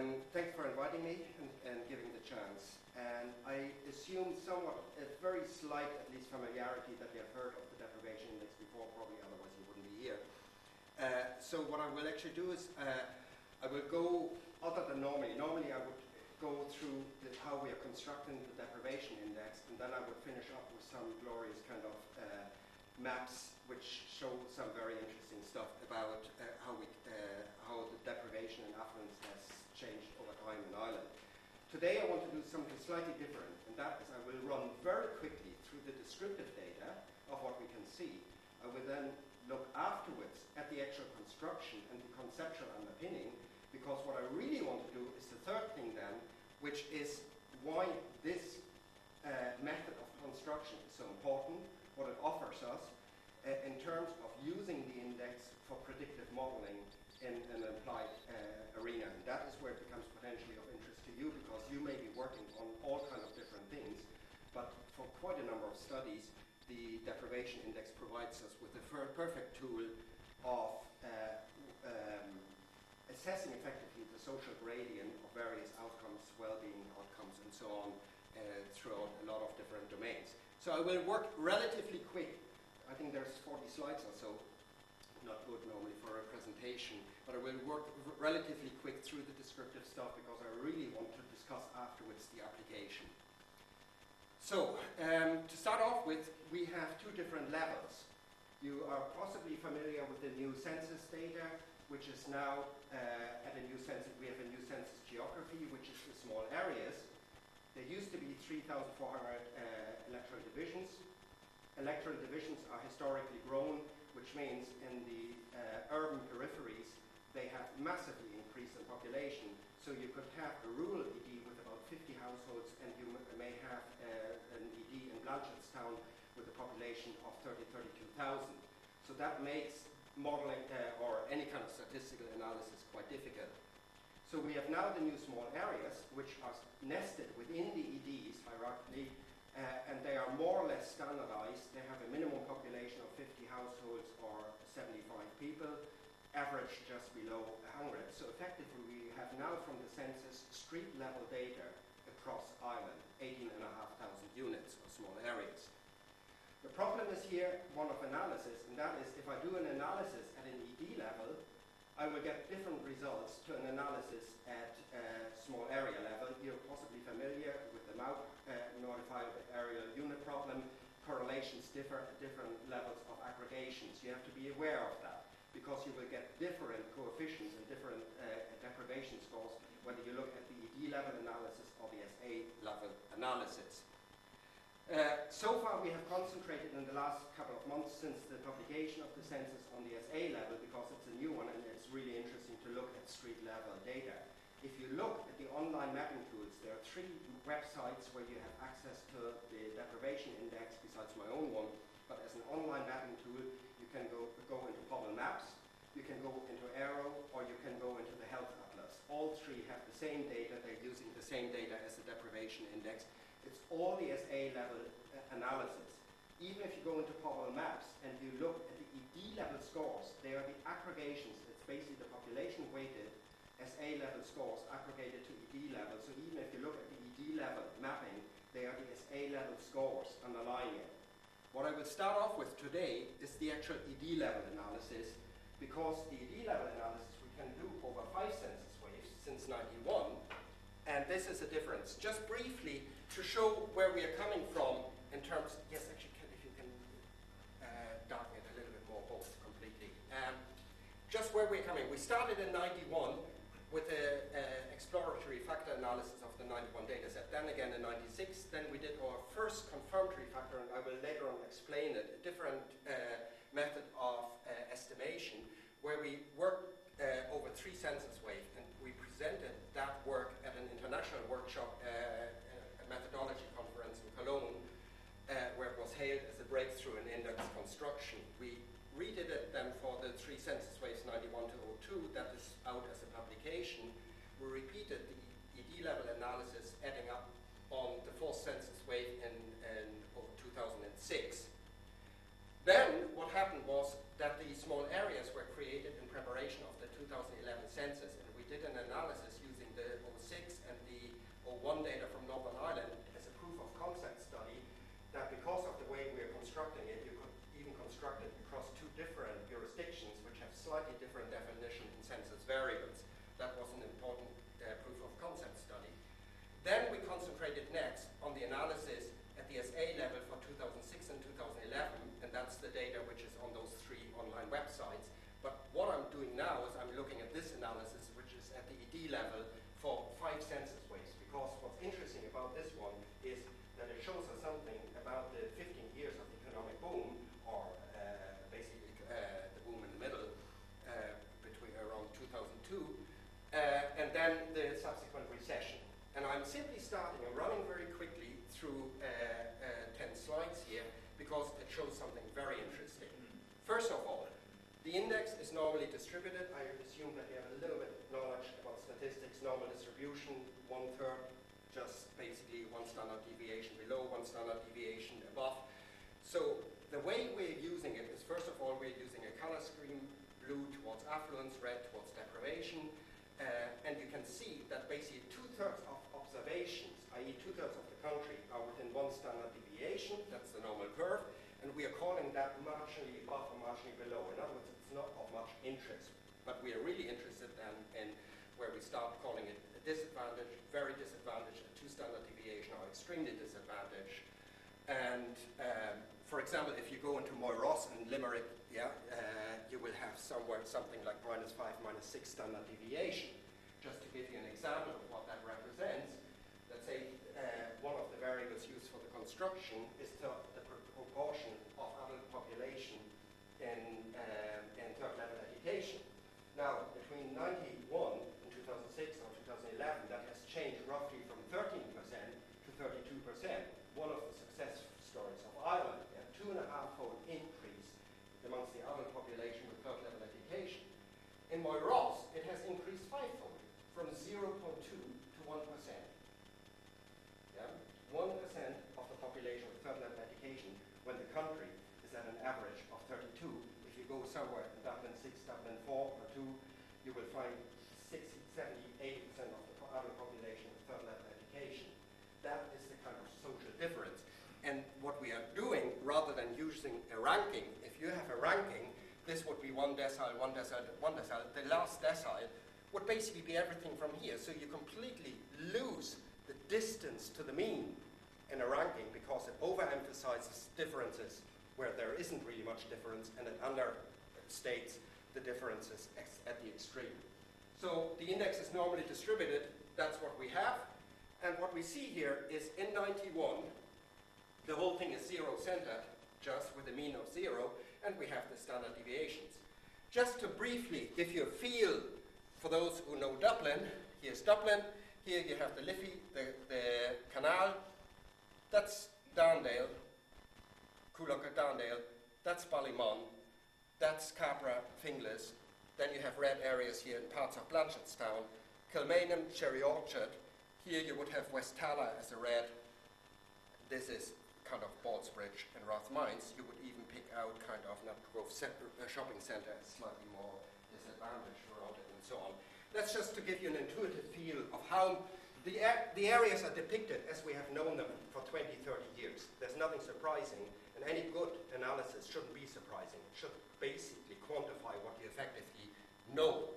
Um, thanks for inviting me and, and, giving the chance. And I assume somewhat, a very slight, at least familiarity that you have heard of the deprivation index before, probably otherwise you wouldn't be here. Uh, so what I will actually do is uh, I will go, other than normally, normally I would go through the, how we are constructing the deprivation index, and then I would finish up with some glorious kind of uh, maps which show some very interesting stuff about uh, how, we, uh, how the deprivation and affluence has changed over time in Ireland. Today I want to do something slightly different, and that is I will run very quickly through the descriptive data of what we can see. I will then look afterwards at the actual construction and the conceptual underpinning, because what I really want to do is the third thing then, which is why this uh, method of construction is so important, what it offers us, uh, in terms of using the index for predictive modeling in an applied uh, arena. And that is where it becomes potentially of interest to you because you may be working on all kinds of different things, but for quite a number of studies, the deprivation index provides us with a perfect tool of uh, um, assessing effectively the social gradient of various outcomes, well-being outcomes, and so on uh, throughout a lot of different domains. So I will work relatively quick I think there's 40 slides or so. Not good normally for a presentation, but I will work relatively quick through the descriptive stuff because I really want to discuss afterwards the application. So, um, to start off with, we have two different levels. You are possibly familiar with the new census data, which is now uh, at a new census, we have a new census geography, which is the small areas. There used to be 3,400 uh, electoral divisions electoral divisions are historically grown, which means in the uh, urban peripheries they have massively increased in population. So you could have a rural ED with about 50 households, and you may have uh, an ED in Blanchardstown with a population of 30, 32,000. So that makes modeling uh, or any kind of statistical analysis quite difficult. So we have now the new small areas, which are nested within the EDs hierarchically, Uh, and they are more or less standardized. They have a minimum population of 50 households or 75 people, average just below 100. So effectively, we have now from the census street level data across Ireland, 18,500 units or small areas. The problem is here one of analysis, and that is if I do an analysis at an ED level, I will get different results to an analysis at a small area level. You're possibly familiar with the MAUP uh, modifiable areal unit problem. Correlations differ at different levels of aggregations. You have to be aware of that because you will get different coefficients and different uh, deprivation scores whether you look at the ED level analysis or the SA level analysis. Uh, so far, we have concentrated in the last couple of months since the publication of the census on the SA level because it's a new one and it's really interesting to look at street level data. If you look at the online mapping tools, there are three websites where you have access to the deprivation index besides my own one. But as an online mapping tool, you can go, go into Pobal Maps, you can go into AIRO, or you can go into the Health Atlas. All three have the same data, they're using the same data as the deprivation index, it's all the SA level analysis. Even if you go into Pobal Maps and you look at the ED level scores, they are the aggregations. It's basically the population weighted SA level scores aggregated to ED level. So even if you look at the ED level mapping, they are the SA level scores underlying it. What I will start off with today is the actual ED level analysis because the ED level analysis we can do over five census waves since 91 and this is a difference. Just briefly, to show where we are coming from in terms, yes, actually, can, if you can uh, darken it a little bit more, both completely. Um, just where we're coming. We started in 91 with an exploratory factor analysis of the 91 data set. Then again in 96, then we did our first confirmatory factor, and I will later on explain it, a different uh, method of uh, estimation, where we worked uh, over three census waves, and presented that work at an international workshop uh, methodology conference in Cologne, uh, where it was hailed as a breakthrough in index construction. We redid it then for the three census waves 91 to 02, that is out as a publication. We repeated the ED level analysis adding up on the fourth census wave in, in 2006. Then what happened was that these small areas were created in preparation of the 2011 census one data from Northern Ireland as a proof of concept study that because of the way we're constructing it, you could even construct it across two different jurisdictions which have slightly different definition in census variables. That was an important uh, proof of concept study. Then we concentrated next on the analysis at the SA level for 2006 and 2011, and that's the data which is on those three online websites. But what I'm doing now is I'm looking at this analysis, which is at the ED level And I'm simply starting, I'm running very quickly through uh, uh, 10 slides here, because it shows something very interesting. First of all, the index is normally distributed. I assume that you have a little bit of knowledge about statistics, normal distribution, one third, just basically one standard deviation below, one standard deviation above. So the way we're using it is, first of all, we're using a color scheme, blue towards affluence, red towards deprivation, uh, and you can see that basically two-thirds of observations, i.e. two-thirds of the country, are within one standard deviation, that's the normal curve, and we are calling that marginally above or marginally below. In other words, it's not of much interest, but we are really interested then in where we start calling it a disadvantage, very disadvantaged, a two standard deviation, or extremely disadvantaged. And um, for example, if you go into Moyross and Limerick, yeah, uh, you will have somewhere something like minus five, minus six standard deviation. Just to give you an example of what that represents, let's say uh, one of the variables used for the construction is the, the proportion of adult population in, um, in third level education. Now, between 91 2006 or 2011, that has changed roughly from 13% to 32%. One of the success stories of Ireland, a two and a half fold increase amongst the adult population with third level education. In Moyross, it has increased fivefold, from 0.2 to 1%. Yeah? 1% of the population with third level education when the country is at an average of 32. If you go somewhere in Dublin 6, Dublin 4 or 2, you will find 70, 80% of the adult population with third level education. That is the kind of social difference. And what we are doing, rather than using a ranking, if you have a ranking, this would be one decile, one decile, one decile. The last decile would basically be everything from here. So you completely lose the distance to the mean in a ranking because it overemphasizes differences where there isn't really much difference and it understates the differences at the extreme. So the index is normally distributed, that's what we have. And what we see here is in 91, the whole thing is zero-centered, just with a mean of zero, and we have the standard deviations. Just to briefly give you a feel for those who know Dublin, here's Dublin, here you have the Liffey, the, the canal, that's Darndale, Coolock Darndale, that's Ballymun, that's Cabra, Finglas, then you have red areas here in parts of Blanchardstown. Kilmainham, Cherry Orchard. Here you would have West Tallaght as a red. This is kind of Ballsbridge and Rathmines. You would even pick out kind of Grove uh, shopping centre as slightly more disadvantaged around and so on. That's just to give you an intuitive feel of how the, the areas are depicted as we have known them for 20, 30 years. There's nothing surprising, and any good analysis shouldn't be surprising. It should basically quantify what you effectively know.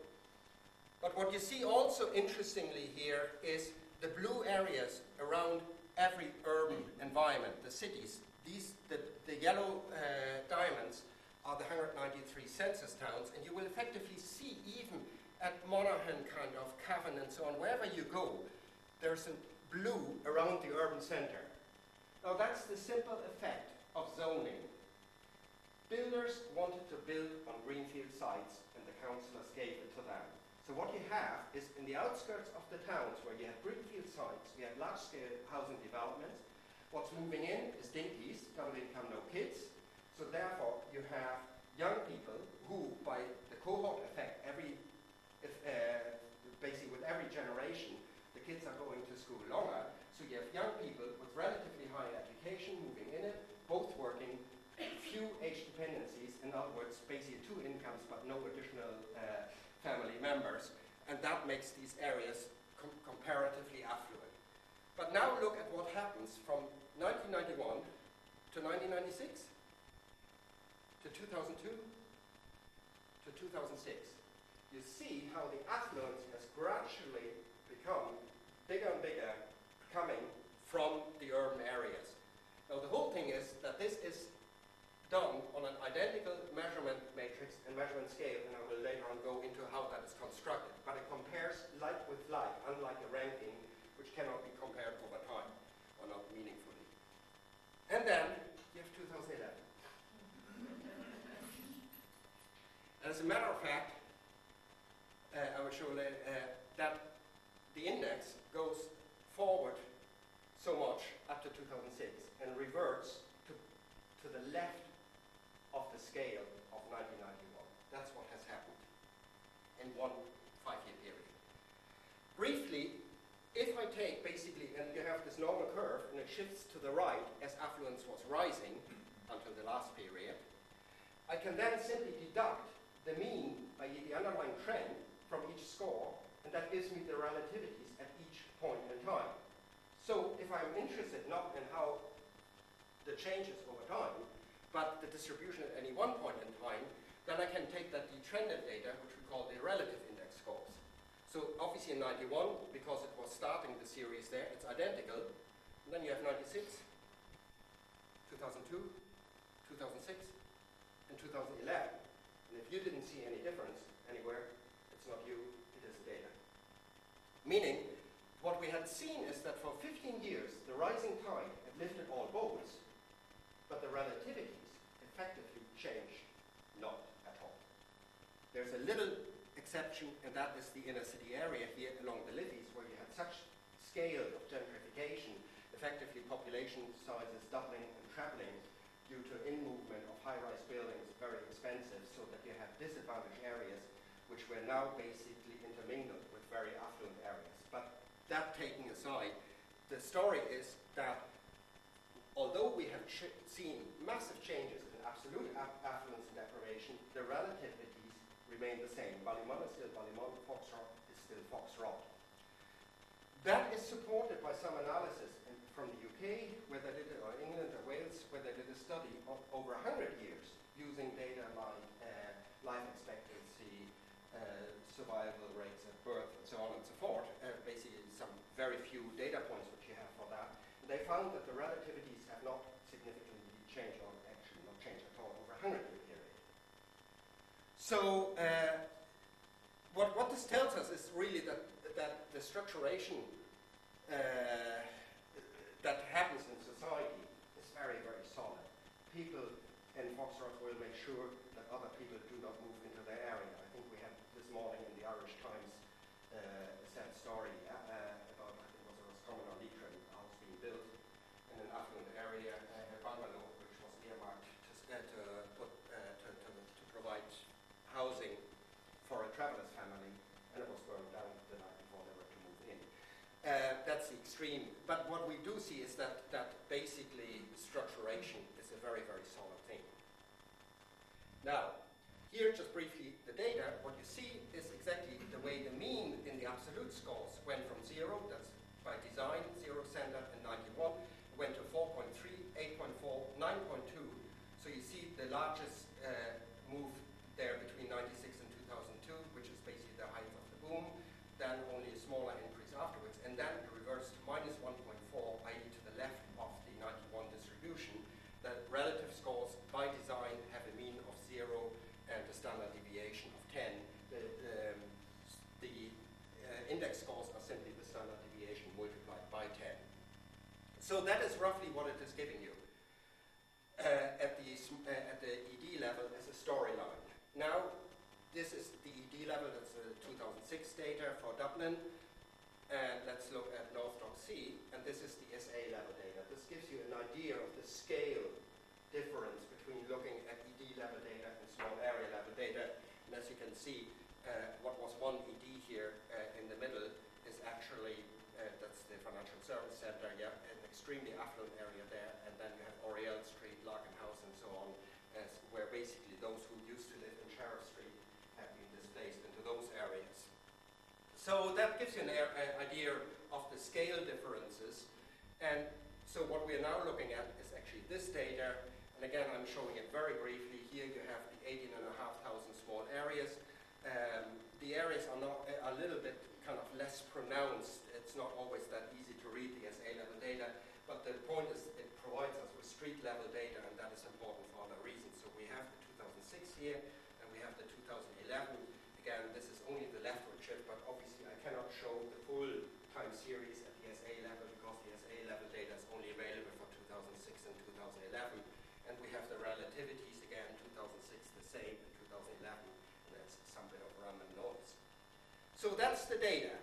But what you see also interestingly here is the blue areas around every urban environment, the cities. These, the, the yellow uh, diamonds are the 193 census towns, and you will effectively see even at Monaghan, kind of, Cavan and so on, wherever you go, there's a blue around the urban centre. Now that's the simple effect of zoning. Builders wanted to build on greenfield sites and the councillors gave it to them. So what you have is in the outskirts of the towns where you have greenfield sites, you have large-scale housing developments. What's moving in is dinkies, double income, no kids. So therefore, you have young people who, by the cohort effect, every, if, uh, basically with every generation, the kids are going to school longer. So you have young people with relatively high education moving in it, both working, few age dependencies, in other words, basically two incomes but no additional uh, family members, and that makes these areas com comparatively affluent. But now look at what happens from 1991 to 1996, to 2002, to 2006. You see how the affluence has gradually become bigger and bigger, coming from the urban areas. Now the whole thing is that this is done on an identical measurement matrix and measurement scale, and I will later on go into how that is constructed. But it compares like with like, unlike a ranking, which cannot be compared over time, or not meaningfully. And then you have 2011. and as a matter of fact, uh, I will show later, uh, that the index goes forward so much up to 2006 and reverts to, to the left scale of 1991. That's what has happened in one five-year period. Briefly, if I take basically, and you have this normal curve, and it shifts to the right as affluence was rising until the last period, I can then simply deduct the mean, i.e. the underlying trend, from each score, and that gives me the relativities at each point in time. So if I'm interested not in how the changes over time, but the distribution at any one point in time, then I can take that detrended data, which we call the relative index scores. So obviously in 91, because it was starting the series there, it's identical. And then you have 96, 2002, 2006, and 2011. And if you didn't see any difference anywhere, it's not you, it is the data. Meaning, what we had seen is that for 15 years, the rising tide had lifted all boats, but the relativities effectively change not at all. There's a little exception, and that is the inner city area here along the Liffey's, where you had such scale of gentrification, effectively population sizes doubling and trebling due to in-movement of high-rise buildings, very expensive, so that you have disadvantaged areas which were now basically intermingled with very affluent areas. But that taking aside, the story is that although we have seen massive changes in absolute affluence and deprivation, the relativities remain the same. Ballymun is still Ballymun, Foxrock is still Foxrock. That is supported by some analysis in, from the UK, where they did, or England or Wales, where they did a study of over 100 years using data like uh, life expectancy, uh, survival rates at birth, and so on and so forth. Uh, basically, some very few data points which you have for that. They found that the relativities have not significantly changed on So uh, what, what this tells us is really that, that the structuration uh, that happens in society is very, very solid. People in Foxrock will make sure that other people do not move into their area. I think we had this morning in the Irish Times uh, a sad story uh, about, I think it was Roscommon on Leitrim, a house being built in an affluent area, uh, a bungalow which was earmarked to, uh, to, put, to, to, to provide housing for a traveler's family, and it was burned down the night before they were to move in. Uh, that's the extreme. But what we do see is that, that basically structuration is a very, very solid thing. Now, here just briefly the data, what you see is exactly the way the mean in the absolute scores went from zero, that's by design, zero standard and 91, went to 4.3, 8.4, 9.2. So you see the largest uh, move there between 96 and 2002, which is basically the height of the boom, then only a smaller increase afterwards, and then it reversed to minus 1.4, i.e. to the left of the 91 distribution, that relative scores by design have a mean of zero and a standard deviation of 10. The, um, the uh, index scores are simply the standard deviation multiplied by 10. So that is roughly what it is giving you uh, at, the, uh, at the ED level as a storyline. Now, this is the ED level, that's the 2006 data for Dublin. And let's look at North Dock C, and this is the SA level data. This gives you an idea of the scale difference between looking at ED level data and small area level data. And as you can see, uh, what was one ED here uh, in the middle is actually, uh, that's the Financial Service Centre, yeah, an extremely affluent area there. And then you have Oriel Street, Larkin House, and so on, where basically those who used to live in Sheriff Street have been displaced into those areas. So that gives you an, idea of the scale differences. And so what we're now looking at is actually this data. And again, I'm showing it very briefly. Here you have the 18,500 small areas. Um, the areas are not a little bit kind of less pronounced. It's not always that but the point is it provides us with street level data and that is important for other reasons. So we have the 2006 year and we have the 2011. Again, this is only the leftward shift, but obviously I cannot show the full time series at the SA level because the SA level data is only available for 2006 and 2011. And we have the relativities again, 2006 the same, and 2011, and that's some bit of random noise. So that's the data.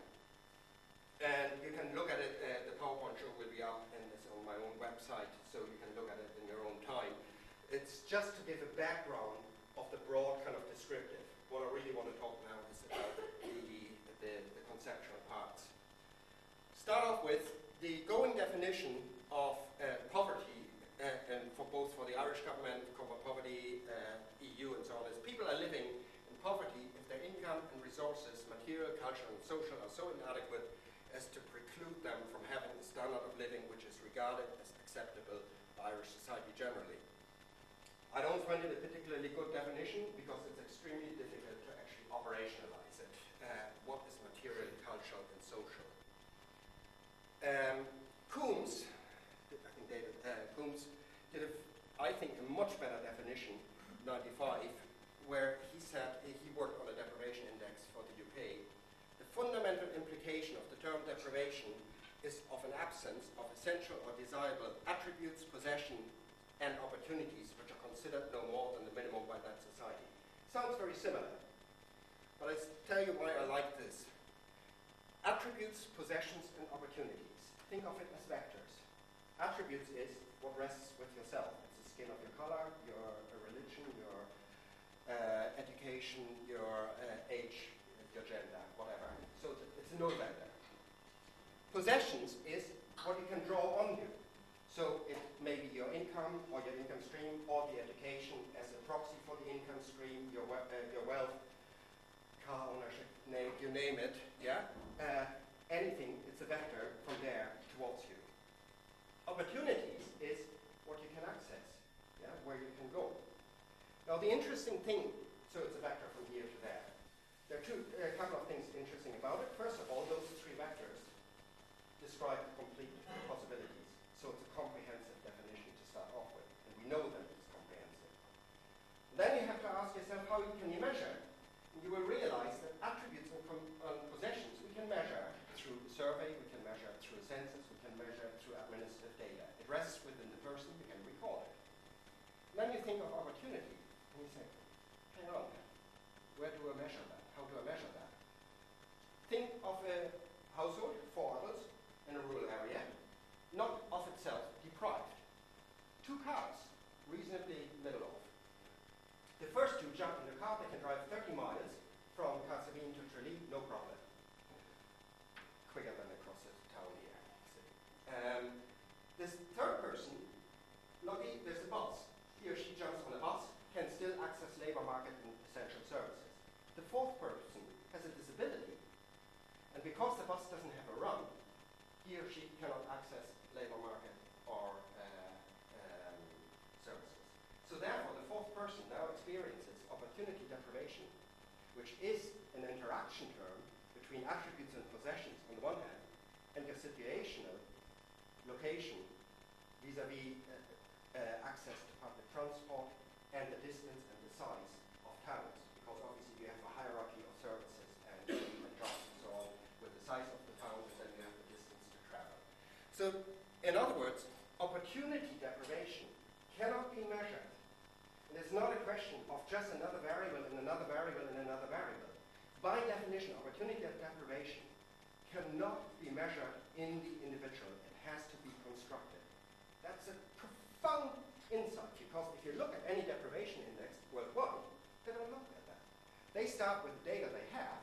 And you can look at it, uh, the PowerPoint show will be up website, so you can look at it in your own time. It's just to give a background of the broad kind of descriptive. What I really want to talk now is about the, the, the conceptual parts. Start off with the going definition of uh, poverty, uh, and for both for the Irish government, cover poverty, uh, EU and so on, is people are living in poverty if their income and resources, material, cultural and social, are so inadequate as to preclude them from having a standard of living which is regarded as acceptable by Irish society generally. I don't find it a particularly good definition because it's extremely difficult to actually operationalize it. Uh, what is material, cultural, and social? Um, Coombs, I think David uh, Coombs, did, a, I think, a much better definition, 95, where he said he worked on a deprivation index for the UK. The fundamental implication of the term deprivation is of an absence of essential or desirable attributes, possession, and opportunities which are considered no more than the minimum by that society. Sounds very similar, but I'll tell you why I like this. Attributes, possessions, and opportunities. Think of it as vectors. Attributes is what rests with yourself. It's the skin of your color, your religion, your uh, education, your uh, age, your gender, whatever. So it's a null vector. Possessions is what you can draw on you. So it may be your income or your income stream or the education as a proxy for the income stream, your, we uh, your wealth, car ownership, name, you name it, yeah? Uh, anything, it's a vector from there towards you. Opportunities is what you can access, yeah? where you can go. Now the interesting thing, so it's a vector from here to there. There are two, a couple of things interesting about it. First of all, those describe complete possibilities. So it's a comprehensive definition to start off with, and we know that it's comprehensive. Then you have to ask yourself, how can you measure? And you will realize that attributes and, possessions we can measure through survey, we can measure through census, we can measure through administrative data. It rests within the person, we can record it. then you think of opportunity, and you say, hang on, where do I measure that? How do I measure that? Think of a household, four adults, in a rural area, not of itself deprived. Two cars, reasonably middle of. The first two jump in the car, they can drive 30 miles from Cahersiveen to Tralee, no problem. Quicker than across the town here. Um, this third person, lucky, there's a bus. He or she jumps on a bus, can still access labour market and essential services. The fourth person has a disability, and because the bus doesn't have a run, he or she cannot access labour market or uh, um, services. So therefore, the fourth person now experiences opportunity deprivation, which is an interaction term between attributes and possessions on the one hand, and your situational location vis-à-vis -vis, uh, uh, access to public transport and the distance and the size of towns because obviously you have a hierarchy of services and, and jobs and so on with the size of the town, and you have the distance to travel. So, in other words, opportunity deprivation cannot be measured. And it's not a question of just another variable and another variable and another variable. By definition, opportunity deprivation cannot be measured in the individual. It has to be constructed. That's a profound insight because if you look at any deprivation index worldwide, they don't look at that. They start with the data they have,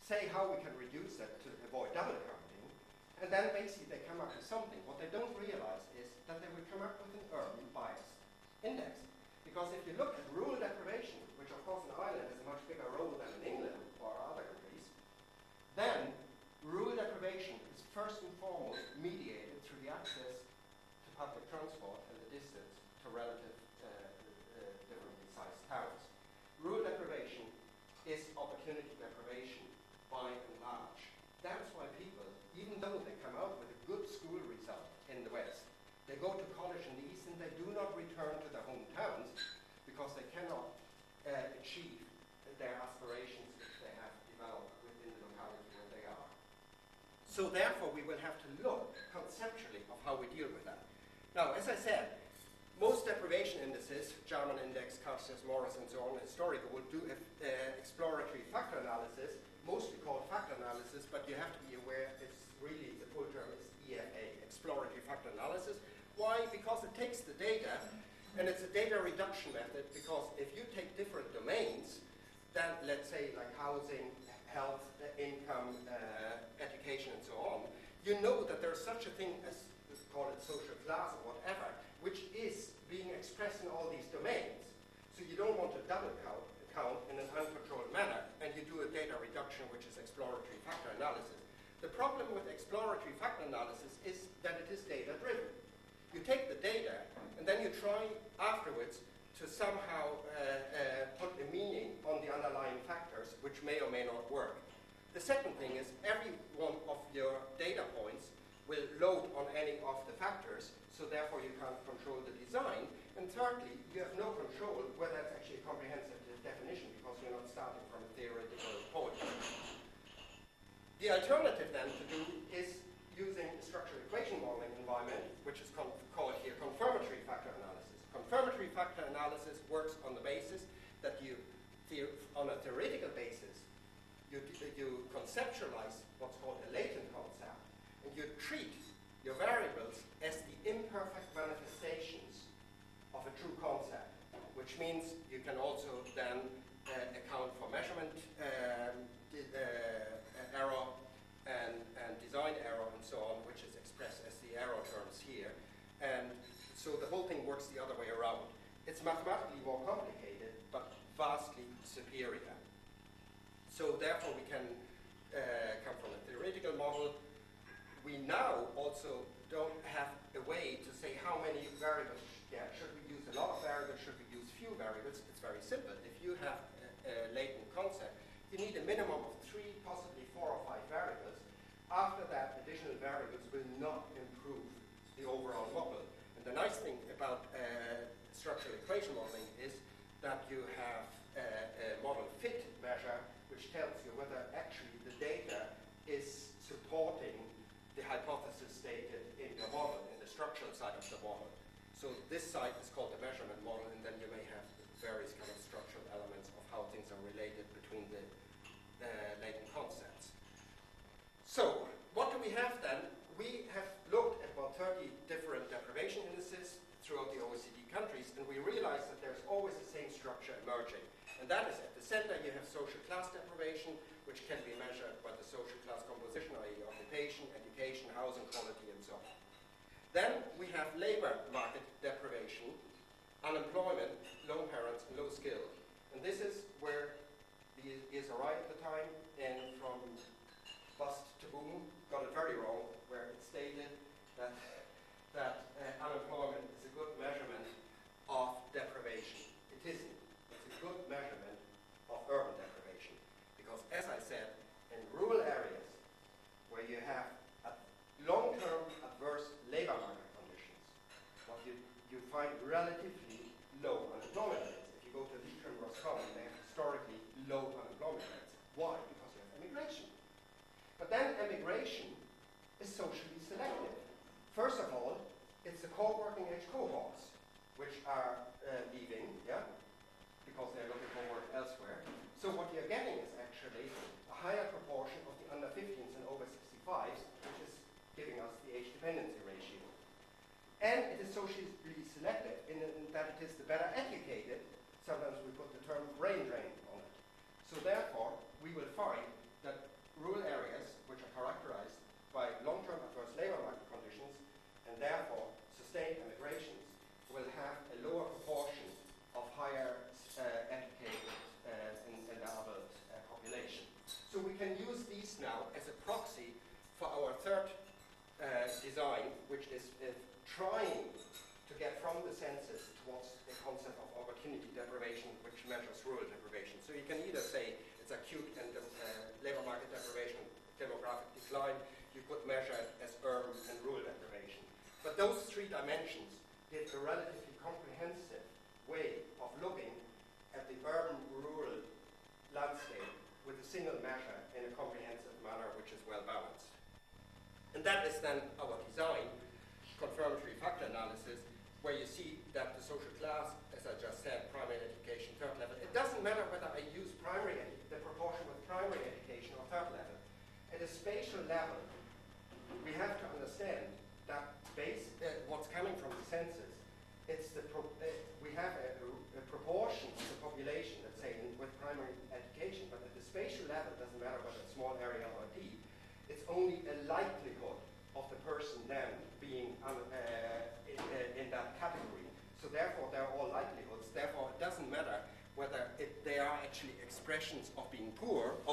say how we can reduce that to avoid double counting, and then basically they come up with something. What they don't realize is that they will come up with an urban bias index. Because if you look at rural deprivation, which of course in Ireland has a much bigger role than in England or other countries, then rural deprivation is first and foremost mediated through the access to public transport and the distance to relative Rural deprivation is opportunity deprivation by and large. That's why people, even though they come out with a good school result in the West, they go to college in the East and they do not return to their hometowns because they cannot uh, achieve their aspirations which they have developed within the locality where they are. So therefore we will have to look conceptually of how we deal with that. Now, as I said, most deprivation indices, Jarman index, Carstairs, Morris, and so on, historical, will do uh, exploratory factor analysis, mostly called factor analysis, but you have to be aware it's really, the full term is EFA, exploratory factor analysis. Why? Because it takes the data, and it's a data reduction method, because if you take different domains, then let's say like housing, health, income, uh, education, and so on, you know that there's such a thing as, call it social class or whatever, which is being expressed in all these domains. So you don't want to double count, count in an uncontrolled manner, and you do a data reduction, which is exploratory factor analysis. The problem with exploratory factor analysis is that it is data driven. You take the data, and then you try afterwards to somehow uh, uh, put a meaning on the underlying factors, which may or may not work. The second thing is every one of your data points will load on any of the factors, so therefore you can't control the design. And thirdly, you have no control whether it's actually a comprehensive definition because you're not starting from a theoretical point. The alternative then to do is using a structural equation modeling environment, which is called here confirmatory factor analysis. Confirmatory factor analysis works on the basis that you, on a theoretical basis, you, you conceptualize what's called a latent concept, and you treat your variables as the imperfect manifestations of a true concept, which means you can also then uh, account for measurement um, uh, error and, and design error and so on, which is expressed as the error terms here. And so the whole thing works the other way around. It's mathematically more complicated, but vastly superior. So therefore we can uh, come from a theoretical model we now also don't have a way to say how many variables, yeah, should we use a lot of variables, should we use few variables? It's very simple. If you have a, a latent concept, you need a minimum of three, possibly four or five variables. After that, additional variables will not improve the overall model. And the nice thing about uh, structural equation modeling is that you have a, a model fit measure which tells you whether actually the data is supporting the hypothesis stated in your model, in the structural side of the model. So this side is called the measurement model, and then you may have various kind of structural elements of how things are related between the uh, latent concepts. So what do we have then? We have looked at about 30 different deprivation indices throughout the OECD countries, and we realize that there's always the same structure emerging. And that is at the center you have social relatively comprehensive way of looking at the urban-rural landscape with a single measure in a comprehensive manner which is well balanced. And that is then our design, confirmatory factor analysis, where you see that the social class, as I just said, primary education, third level, it doesn't matter whether I use primary, the proportion with primary education or third level. At a spatial level, we have to understand that base, uh, what's coming from the census, it's the pro, uh, we have a, a, proportion of the population, let's say, in, with primary education, but at the spatial level, it doesn't matter whether it's small area or deep, it's only a likelihood of the person then being uh, in, uh, in that category. So therefore, they're all likelihoods. Therefore, it doesn't matter whether it, they are actually expressions of being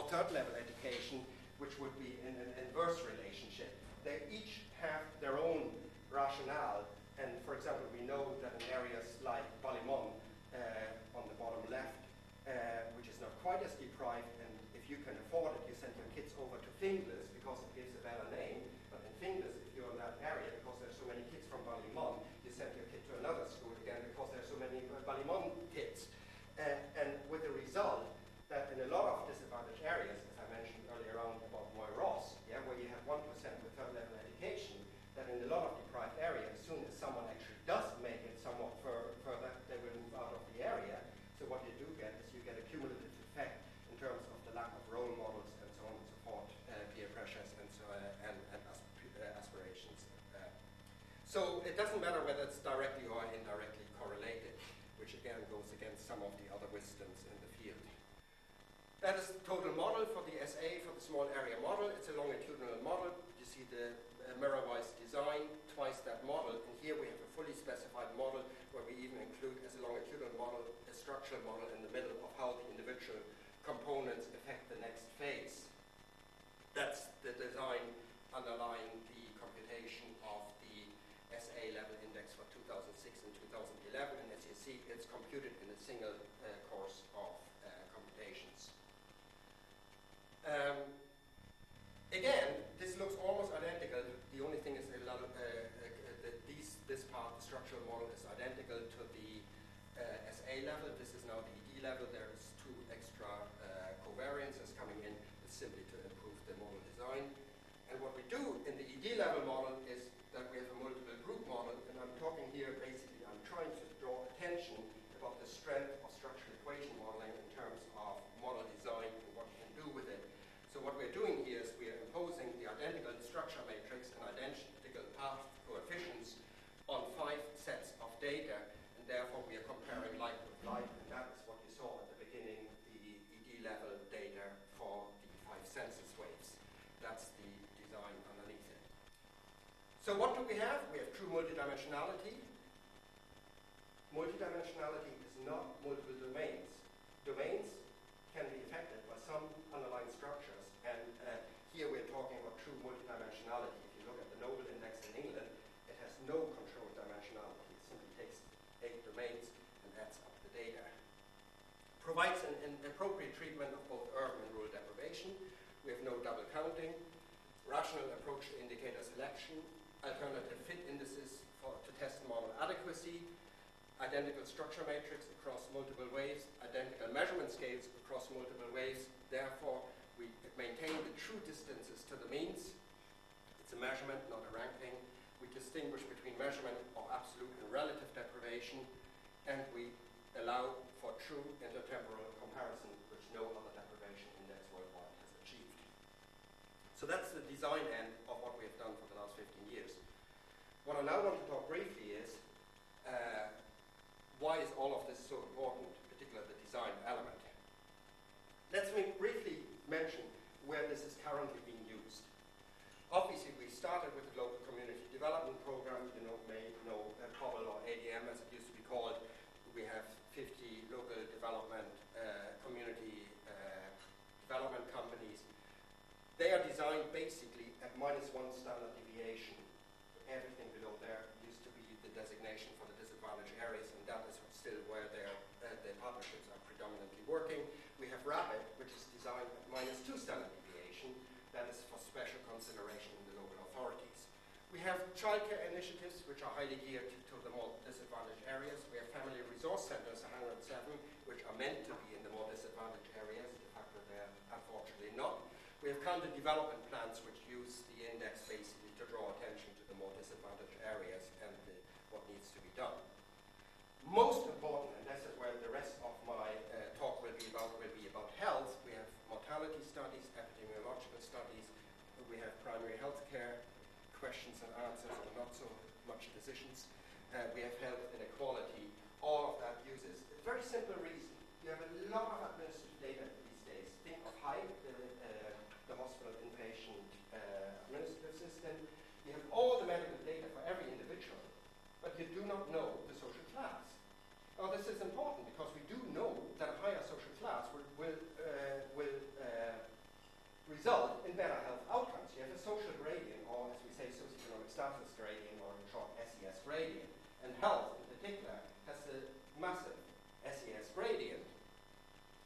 third level education, which would be in an inverse relationship. They each have their own rationale. And for example, we know that in areas like Ballymun, uh, on the bottom left, uh, which is not quite as deprived, and if you can afford it, you send your kids over to Finglas because it gives a better name. But in Finglas, if you're in that area, because there's so many kids from Ballymun, you send your kid to another school again because there's so many Ballymun kids. Uh, and with the result that in a lot of disadvantaged areas, as I mentioned earlier on about Moyross, yeah, where you have 1% with third level education, that in a lot of deprived areas, as soon as someone actually does make it somewhat fur further, they will move out of the area. So what you do get is you get a cumulative effect in terms of the lack of role models and so on and so forth, uh, peer pressures and so uh, and, and asp uh, aspirations. Uh. So it doesn't matter whether it's directly or indirectly correlated, which again goes against some of the other wisdoms in the field. That is the total model for the SA, for the small area model. It's a longitudinal model. You see the uh, mirror-wise design, twice that model. And here we have a fully specified model where we even include as a longitudinal model a structural model in the middle of how the individual components affect the next phase. That's the design underlying the computation of the SA level index for 2006 and 2011 see it's computed in a single uh, course of uh, computations. Um, again, this looks almost identical. The only thing is a lot of, uh, uh these, this part, the structural model, is identical to the uh, SA level. This is now the ED level. There is two extra covariances coming in. Simply to improve the model design. And what we do in the ED level model is that we have a multiple group model, and I'm talking here basically, I'm trying to attention about the strength of structural equation modeling in terms of model design and what you can do with it. So what we're doing here is we are imposing the identical structure matrix and identical path coefficients on five sets of data, and therefore we are comparing like with like, and that is what you saw at the beginning, the ED level data for the five census waves. That's the design underneath it. So what do we have? We have true multidimensionality, multidimensionality is not multiple domains. Domains can be affected by some underlying structures, and uh, here we're talking about true multidimensionality. If you look at the Noble Index in England, it has no controlled dimensionality. It simply takes eight domains and adds up the data. Provides an, an appropriate treatment of both urban and rural deprivation. We have no double counting. Rational approach to indicator selection. Alternative fit indices for, to test model adequacy identical structure matrix across multiple waves, identical measurement scales across multiple waves. Therefore, we maintain the true distances to the means. It's a measurement, not a ranking. We distinguish between measurement of absolute and relative deprivation, and we allow for true intertemporal comparison, which no other deprivation index worldwide has achieved. So that's the design end of what we have done for the last 15 years. What I now want to talk briefly is uh, why is all of this so important, particularly the design element? Let's briefly mention where this is currently being used. Obviously, we started with the local community development program, you know, may know uh, Pobal or ADM as it used to be called. We have 50 local development, uh, community uh, development companies. They are designed basically at minus one standard deviation. Everything below there used to be the designation for the disadvantaged areas that is still where their, uh, their partnerships are predominantly working. We have RAPID, which is designed at minus two standard deviation. That is for special consideration in the local authorities. We have childcare initiatives, which are highly geared to the more disadvantaged areas. We have family resource centers, 107, which are meant to be in the more disadvantaged areas. De they're unfortunately not. We have county development plans, which use the index basically to draw attention to the more disadvantaged areas and the, what needs to be done. quality studies, epidemiological studies, we have primary health care, questions and answers, and not so much decisions. Uh, we have health inequality. All of that uses a very simple reason. You have a lot of administrative data these days. Think of HIPE the, uh, the hospital inpatient uh, administrative system. You have all the medical data for every individual, but you do not know the social class. Now, this is important because we do know that a higher social class will result in better health outcomes. You have a social gradient, or as we say, socioeconomic status gradient, or in short, SES gradient. And health, in particular, has a massive SES gradient.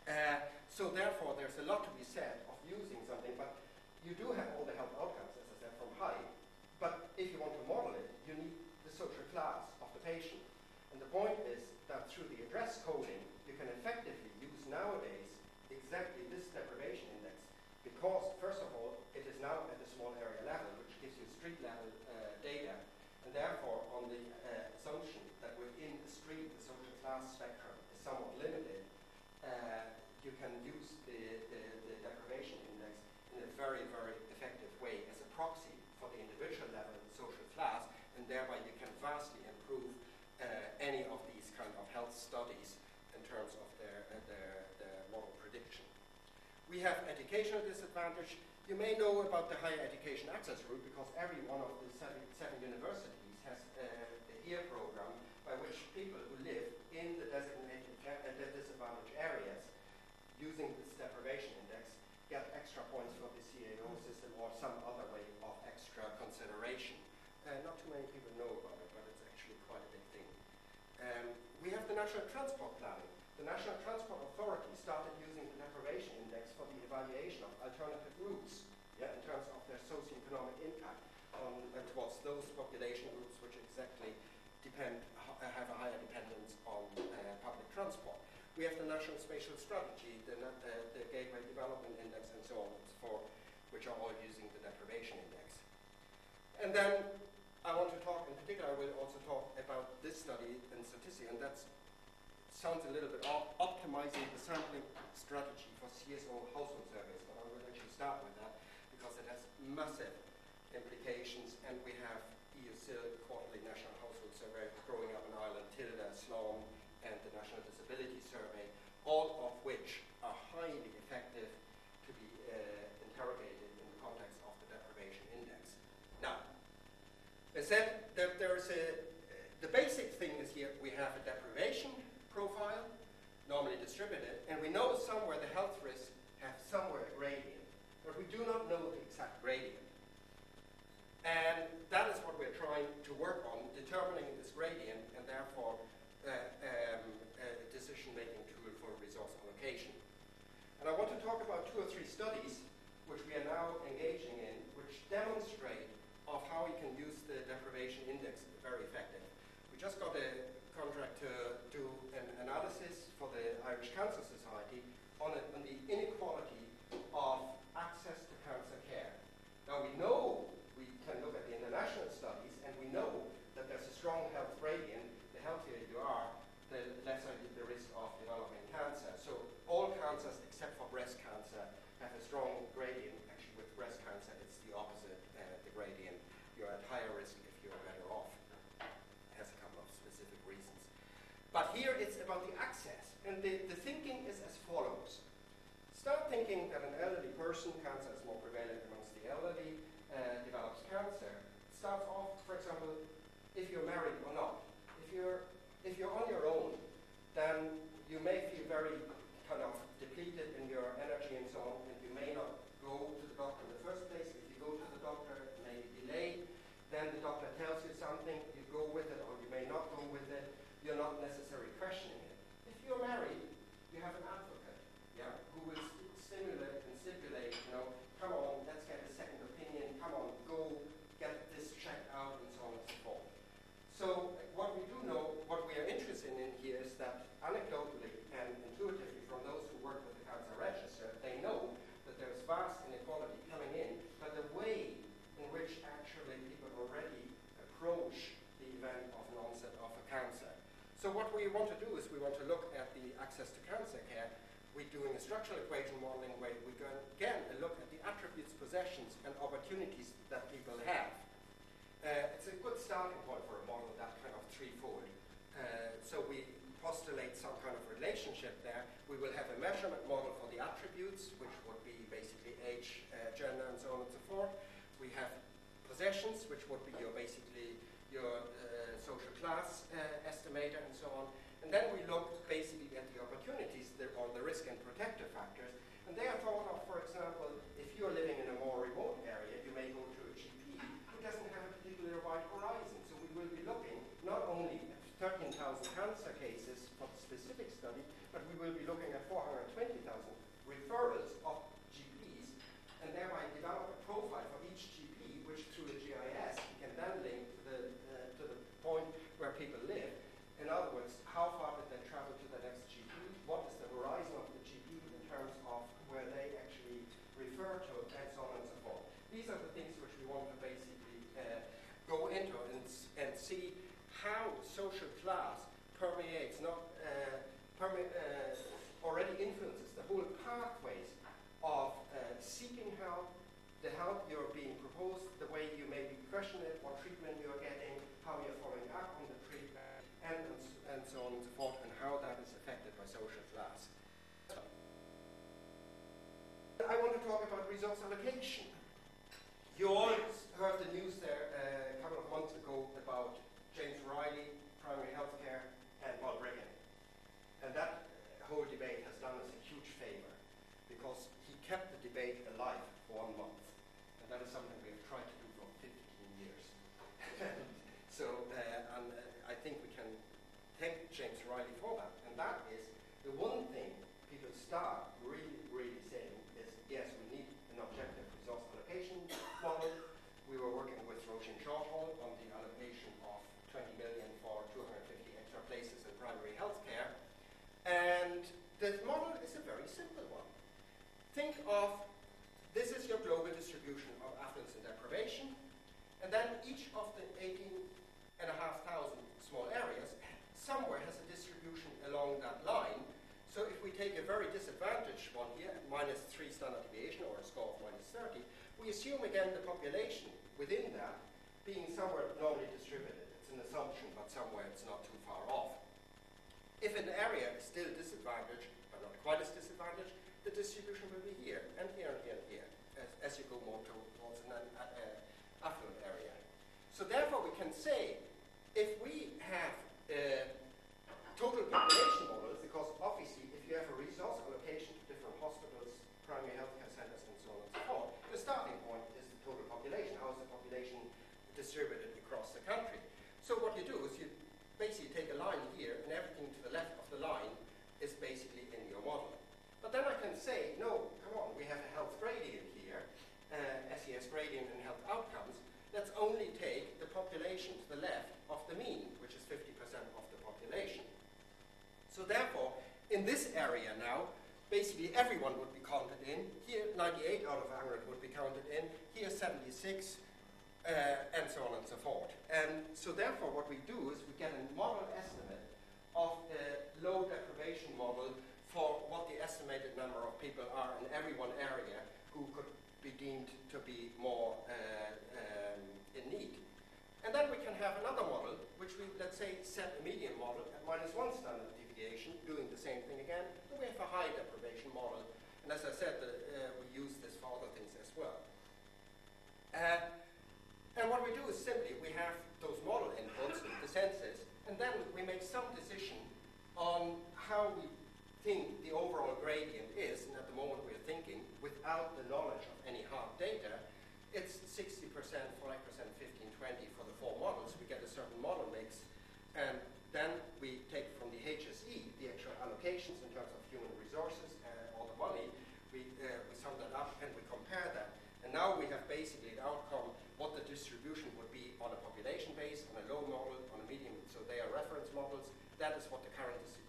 Uh, so therefore, there's a lot to be said of using something, but you do have all the health outcomes, as I said, from HIPE. But if you want to model it, you need the social class of the patient. And the point is that through the address coding, you can effectively use nowadays exactly this deprivation index because, first of all, it is now at the small area level, which gives you street level uh, data, and therefore, on the uh, assumption that within the street the social class spectrum is somewhat limited, uh, you can use the, the, the deprivation index in a very, very effective way as a proxy for the individual level social class, and thereby you can vastly improve uh, any of these kind of health studies in terms of their, uh, their. We have educational disadvantage. You may know about the higher education access route because every one of the seven, seven universities has uh, a year program by which people who live in the designated uh, the disadvantaged areas using this deprivation index get extra points for the CAO system or some other way of extra consideration. Uh, not too many people know about it, but it's actually quite a big thing. Um, we have the National Transport Planning. The National Transport Authority started using the deprivation index evaluation of alternative routes yeah, in terms of their socio-economic impact on, uh, towards those population groups which exactly depend, uh, have a higher dependence on uh, public transport. We have the National Spatial Strategy, the, uh, the Gateway Development Index, and so on forth, which are all using the deprivation index. And then I want to talk, in particular, I will also talk about this study in statistic, and that sounds a little bit op optimizing the sampling strategy for CSO household surveys, but I will actually start with that because it has massive implications, and we have EU-SILC, Quarterly National Household Survey, Growing Up in Ireland, TILDA, SLAN, and the National Disability Survey, all of which are highly effective to be uh, interrogated in the context of the deprivation index. Now, I said that there's a, the basic thing is here we have a deprivation profile, normally distributed, and we know somewhere the health risks have somewhere a gradient, but we do not know the exact gradient. And that is what we're trying to work on, determining this gradient and therefore uh, um, a decision-making tool for resource allocation. And I want to talk about two or three studies which we are now engaging in, which demonstrate of how we can use the deprivation index very effective. we want to do is we want to look at the access to cancer care. We're doing a structural equation modeling where we go again look at the attributes, possessions, and opportunities that people have. Uh, it's a good starting point for a model that kind of threefold. Uh, so we postulate some kind of relationship there. We will have a measurement model for the attributes, which would be basically age, uh, gender, and so on and so forth. We have possessions, which would be your basically your uh, class uh, estimator, and so on. And then we look basically at the opportunities or the risk and protective factors. And they are thought of, for example, if you're living in a more remote area, you may go to a GP who doesn't have a particularly wide horizon. So we will be looking not only at 13,000 cancer cases for the specific study, but we will be looking at 420,000 referrals of GPs and thereby develop a profile for each GP, which through the GIS we can then link to the, uh, to the point where people live. In other words, how far did they travel to the next GP? What is the horizon of the GP in terms of where they actually refer to, and so on and so forth. These are the things which we want to basically uh, go into and, and see how social class permeates, not uh, uh, already influences the whole pathways of uh, seeking help, the help you're being proposed, the way you may be questioned what treatment you're getting, how you're following up on the treatment, and, and so on and so forth, and how that is affected by social class. I want to talk about resource allocation. You heard the news there uh, a couple of months ago about James Reilly, primary healthcare, and Balbriggan. And that whole debate has done us a huge favor because he kept the debate alive for one month. And that is something we have tried to do for 15 years. so, uh, and uh, I think we can thank James Reilly for that. And that is the one thing people start really, really saying is yes, we need an objective resource allocation model. We were working with Roisin Shortall on the allocation of 20 million for 250 extra places in primary health care. And the model is a very simple one. Think of this is your global distribution of affluence and deprivation, and then each of the 18 and a half thousand small areas somewhere has a distribution along that line. So if we take a very disadvantaged one here, minus 3 standard deviation or a score of minus 30, we assume again the population within that being somewhere normally distributed. It's an assumption, but somewhere it's not too far off. If an area is still disadvantaged, but not quite as disadvantaged, the distribution will be here, and here, and here, and here, as, as you go more towards an uh, affluent area. So therefore we can say, if we have uh, total population models, because obviously if you have a resource allocation to different hospitals, primary healthcare centers, and so on and so forth, the starting point is the total population. How is the population distributed across the country? So what you do is you basically take a line here, and everything to the left of the line is basically in your model. But then I can say, no, come on, we have a health gradient here, uh, SES gradient and health outcomes. Let's only take the population to the left of the mean, which is 50% of the population. So therefore, in this area now, basically everyone would be counted in. Here, 98 out of 100 would be counted in. Here, 76, uh, and so on and so forth. And so therefore, what we do is we get a model estimate of a low deprivation model for what the estimated number of people are in every one area who could be deemed to be more uh, um, in need. And then we can have another model, which we, let's say, set a median model at minus one standard deviation, doing the same thing again. Then we have a high deprivation model. And as I said, uh, we use this for other things as well. Uh, and what we do is simply we have those model inputs, the census, and then we make some decision on how we think the overall gradient is, and at the moment we're thinking, without the knowledge of any hard data, it's 60%, 5%, 15, 20 for the four models. We get a certain model mix, and then we take from the HSE the actual allocations in terms of human resources uh, or the money. We, uh, we sum that up and we compare that. And now we have basically the outcome, what the distribution would be on a population base, on a low model, on a medium. So they are reference models. That is what the current distribution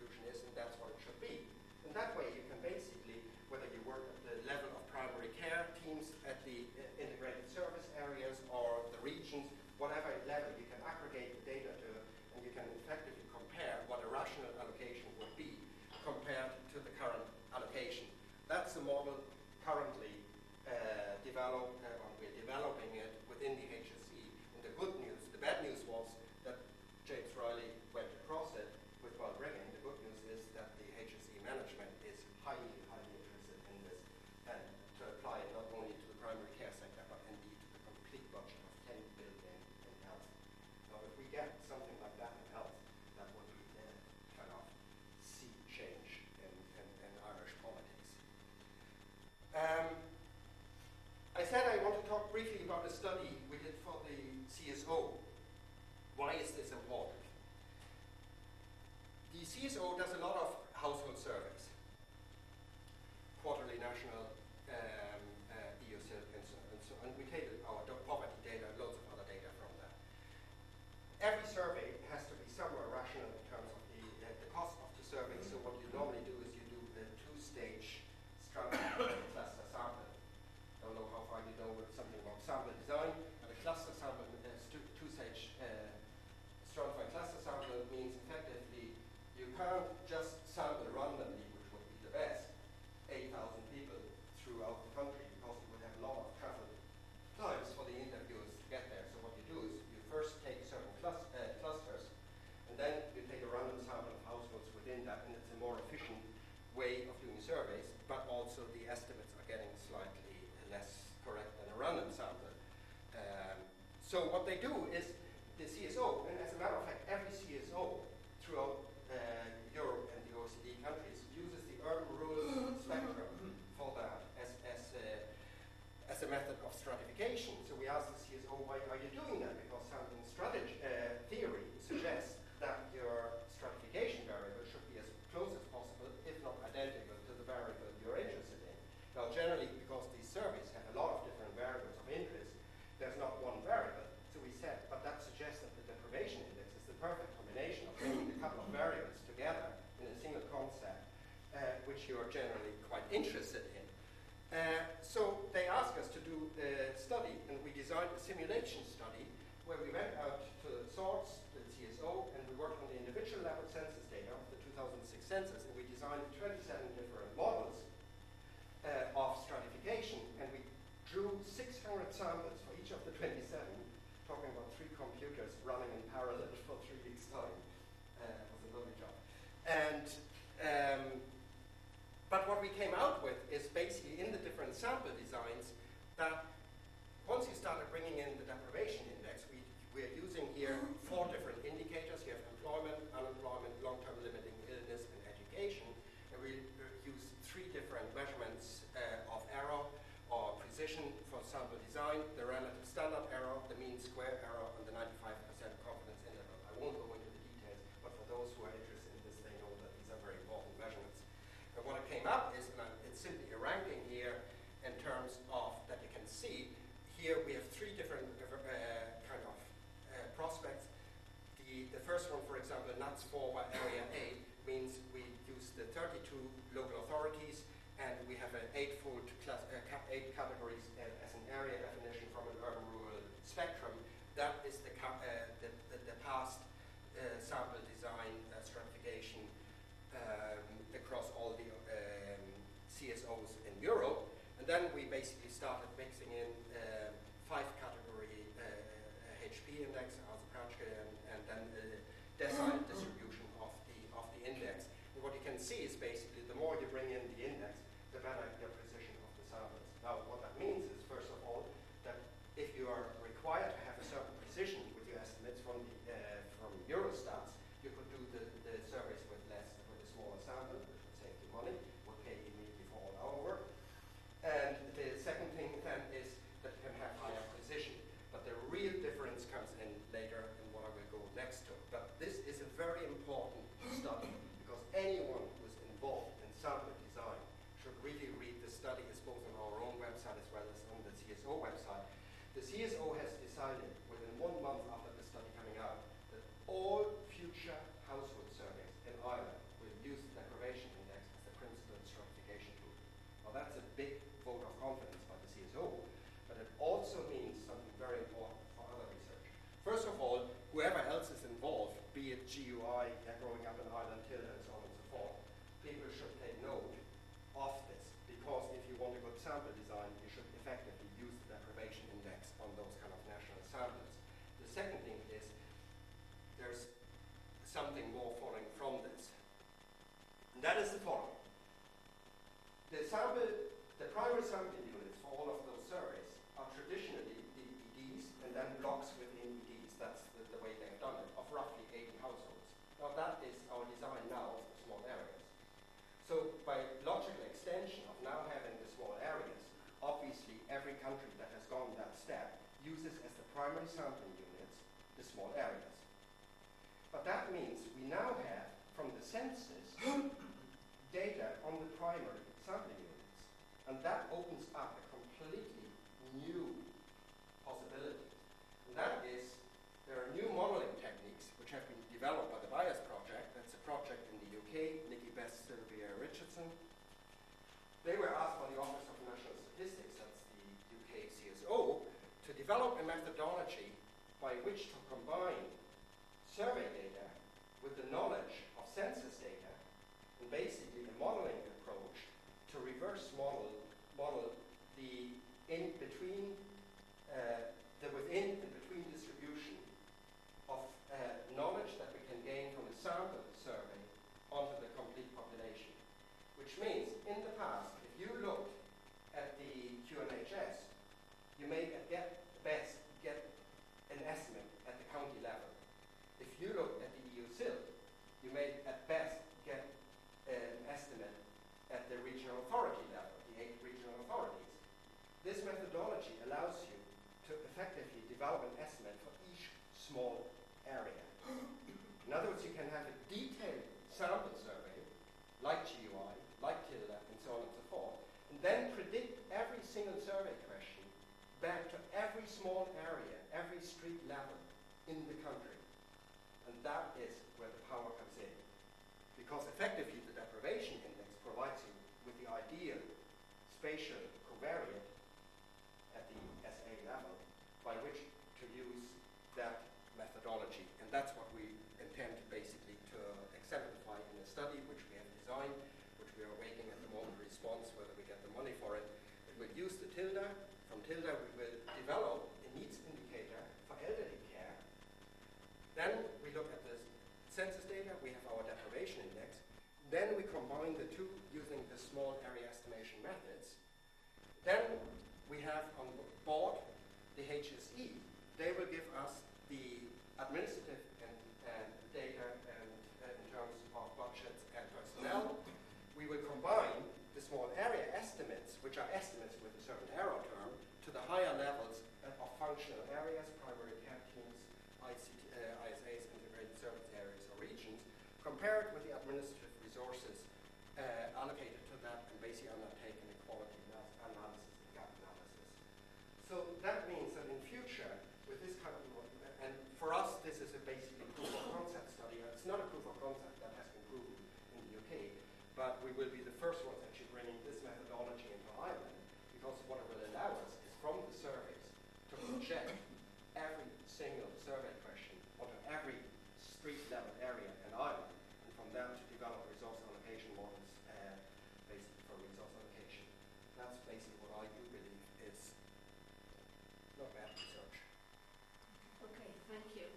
yeah, something like that in health. That would uh, kind of see change in, in, in Irish politics. Um, I said I want to talk briefly about a study we did for the CSO. Why is this important? The CSO does a lot of they do is and sample design. for area A completely new possibility. And that is, there are new modeling techniques which have been developed by the BIAS project. That's a project in the UK, Nicky Best, Sylvia Richardson. They were asked by the Office of National Statistics, that's the UK CSO, to develop a methodology by which to combine survey data with the knowledge of census data and basically a modeling approach to reverse model model in between uh, the within and between distribution of uh, knowledge that we can gain from a sample survey onto the complete population. Which means in the past, if you looked at the QNHS, you may at get best get an estimate at the county level. If you look at the EU-SILC, you may at best get an estimate at the regional authority level, the eight regional authorities. This methodology allows you to effectively develop an estimate for each small area. In other words, you can have a detailed sample survey, like GUI, like TILDA, and so on and so forth, and then predict every single survey question back to every small area, every street level in the country. And that is where the power comes in. Because effectively the deprivation index provides you with the ideal spatial covariate at the SA level by which to use that methodology. And that's what we intend basically to exemplify in a study which we have designed, which we are waiting at the moment response whether we get the money for it. It will use the TILDA. From TILDA we will develop a needs indicator for elderly care. Then we look at the census data, we have our deprivation index. Then we combine the two using the small area estimation methods. Then we have on board the HSE. They will give us the administrative and, and data and in terms of budgets and personnel. We will combine the small area estimates, which are estimates with a certain error term, to the higher levels of functional areas, primary care teams, ICT, uh, ISAs, integrated service areas or regions, compare it with the administrative resources uh, allocated to that and basically undertake an equality analysis gap analysis. So that means that in future, with this kind of, and for us this is a basically proof of concept study. It's not a proof of concept that has been proven in the UK, but we will be the first ones actually bringing this methodology into Ireland because what it will allow us is from the surveys to project every single survey question onto every street level area in Ireland, and from there to develop resource allocation models uh, basically for resource allocation. That's basically what I do believe is not bad research. Okay, thank you.